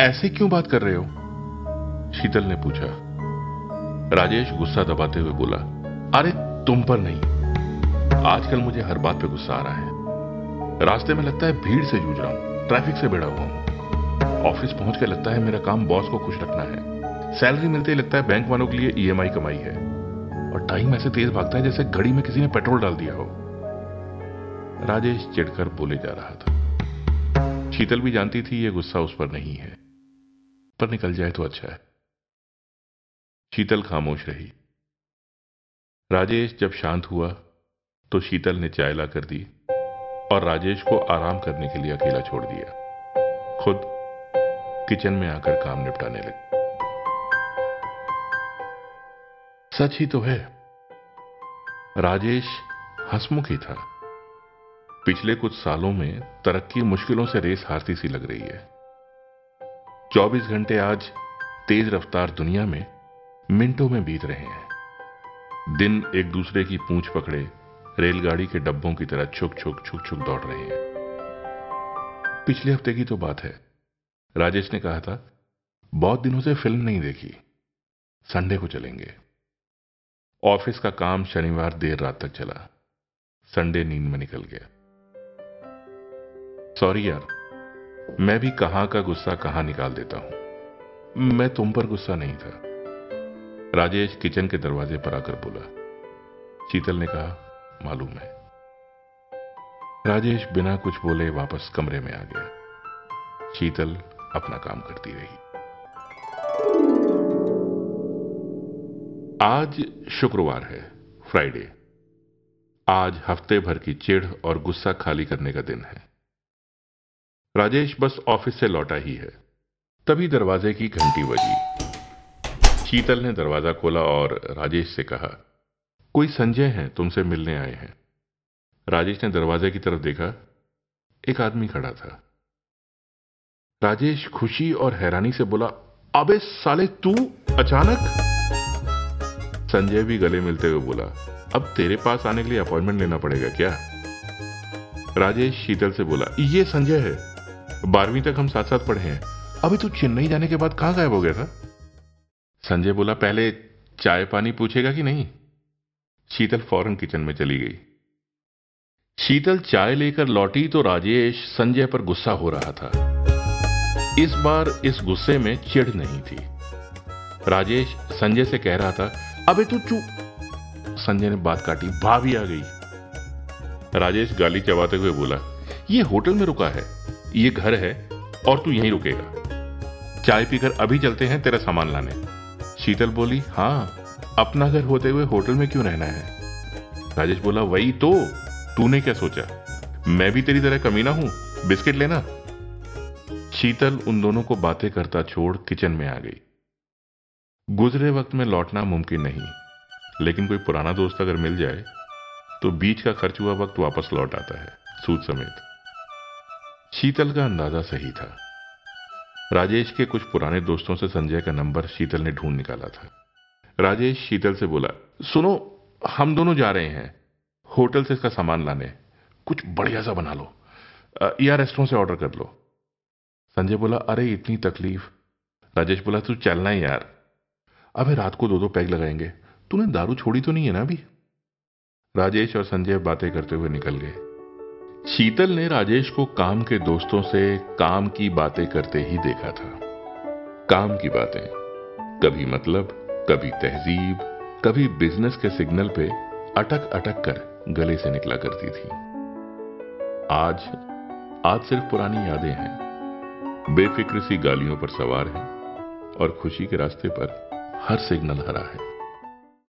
ऐसे क्यों बात कर रहे हो? शीतल ने पूछा। राजेश गुस्सा दबाते हुए बोला, अरे, तुम पर नहीं। आजकल मुझे हर बात पे गुस्सा आ रहा है। रास्ते में लगता है भीड़ से जूझ रहा हूँ, ट्रैफ़िक से भिड़ा हुआ हूँ। ऑफ़िस पहुँच के लगता है मेरा काम बॉस को खुश रखना है। सैलरी मिलते ही लगता है बैंक वालों के लिए ईएमआई कमाई है। और टाइम ऐसे तेज भागता है जैसे घड़ी में किसी ने पेट्रोल डाल दिया हो। राजेश चिढ़कर बोले जा रहा था। शीतल भी जानती थी यह गुस्सा उस पर नहीं है। पर निकल जाए तो अच्छा है। शीतल खामोश रही। राजेश जब शांत हुआ तो शीतल ने चाय ला कर दी और राजेश को आराम करने के लिए अकेला छोड़ दिया। खुद किचन में आकर काम निपटाने लगी। सच ही तो है। राजेश हसमुखी था। पिछले कुछ सालों में तरक्की मुश्किलों से रेस हारती सी लग रही है। 24 घंटे आज तेज रफ्तार दुनिया में मिनटों में बीत रहे हैं। दिन एक दूसरे की पूंछ पकड़े, रेलगाड़ी के डब्बों की तरह छुक छुक छुक छुक दौड़ रहे हैं। पिछले हफ़्ते की तो बात है। राजेश ने कहा था, बहुत दिनों से फ़िल्म नहीं देखी। संडे को चलेंगे। ऑफ़िस का काम शनिवार देर रात तक चला। संडे नींद में निकल गया। सॉरी यार मैं भी कहाँ का गुस्सा कहाँ निकाल देता हूँ। मैं तुम पर गुस्सा नहीं था। राजेश किचन के दरवाजे पर आकर बोला, शीतल ने कहा, मालूम है। राजेश बिना कुछ बोले वापस कमरे में आ गया। शीतल अपना काम करती रही। आज शुक्रवार है, फ्राइडे। आज हफ़्ते भर की चिढ़ और गुस्सा खाली करने का दिन है। राजेश बस ऑफ़िस से लौटा ही है। तभी दरवाजे की घंटी बजी। शीतल ने दरवाज़ा खोला और राजेश से कहा, कोई संजय है, तुमसे मिलने आए हैं। राजेश ने दरवाजे की तरफ़ देखा, एक आदमी खड़ा था। राजेश खुशी और हैरानी से बोला, अबे साले तू अचानक? संजय भी गले मिलते हुए बोला, अब तेरे पास आने के लिए अपॉइंटमेंट लेना पड़ेगा क्या? राजेश शीतल से बोला, ये संजय है। बारहवीं तक हम साथ साथ पढ़े हैं। अभी तू चेन्नई जाने के बाद कहाँ गायब हो गया था? संजय बोला, पहले चाय पानी पूछेगा कि नहीं? शीतल फ़ौरन किचन में चली गई। शीतल चाय लेकर लौटी तो राजेश संजय पर गुस्सा हो रहा था। इस बार इस गुस्से में चिढ़ नहीं थी। राजेश संजय से कह रहा था, अबे तू चू संजय ने बात काटी, भाभी आ गई। राजेश गाली चबाते हुए बोला, ये होटल में रुका है। ये घर है और तू यहीं रुकेगा। चाय पीकर अभी चलते हैं तेरा सामान लाने। शीतल बोली, हाँ, अपना घर होते हुए होटल में क्यों रहना है? राजेश बोला, वही तो तूने क्या सोचा? मैं भी तेरी तरह कमीना हूँ, बिस्किट लेना? शीतल उन दोनों को बातें करता छोड़ किचन में आ गई। गुजरे वक्त में लौटना मुमकिन नहीं, लेकिन कोई पुराना दोस्त अगर मिल जाए तो बीच का खर्च हुआ वक्त वापस लौट आता है, सूद समेत। शीतल का अंदाज़ा सही था। राजेश के कुछ पुराने दोस्तों से संजय का नंबर शीतल ने ढूंढ निकाला था। राजेश शीतल से बोला, सुनो, हम दोनों जा रहे हैं। होटल से इसका सामान लाने। कुछ बढ़िया सा बना लो। या रेस्टोरेंट से ऑर्डर कर लो। संजय बोला, अरे, इतनी तकलीफ़। राजेश बोला, तू चलना है यार। अबे, रात को दो दो पैग लगाएँगे। तूने दारू छोड़ी तो नहीं है ना अभी? राजेश और संजय बातें करते हुए निकल गए। शीतल ने राजेश को काम के दोस्तों से काम की बातें करते ही देखा था। काम की बातें। कभी मतलब कभी तहजीब, कभी बिज़नेस के सिग्नल पे अटक अटक कर गले से निकला करती थी। आज आज सिर्फ़ पुरानी यादें हैं। बेफिक्र सी गालियों पर सवार हैं और खुशी के रास्ते पर हर सिग्नल हरा है।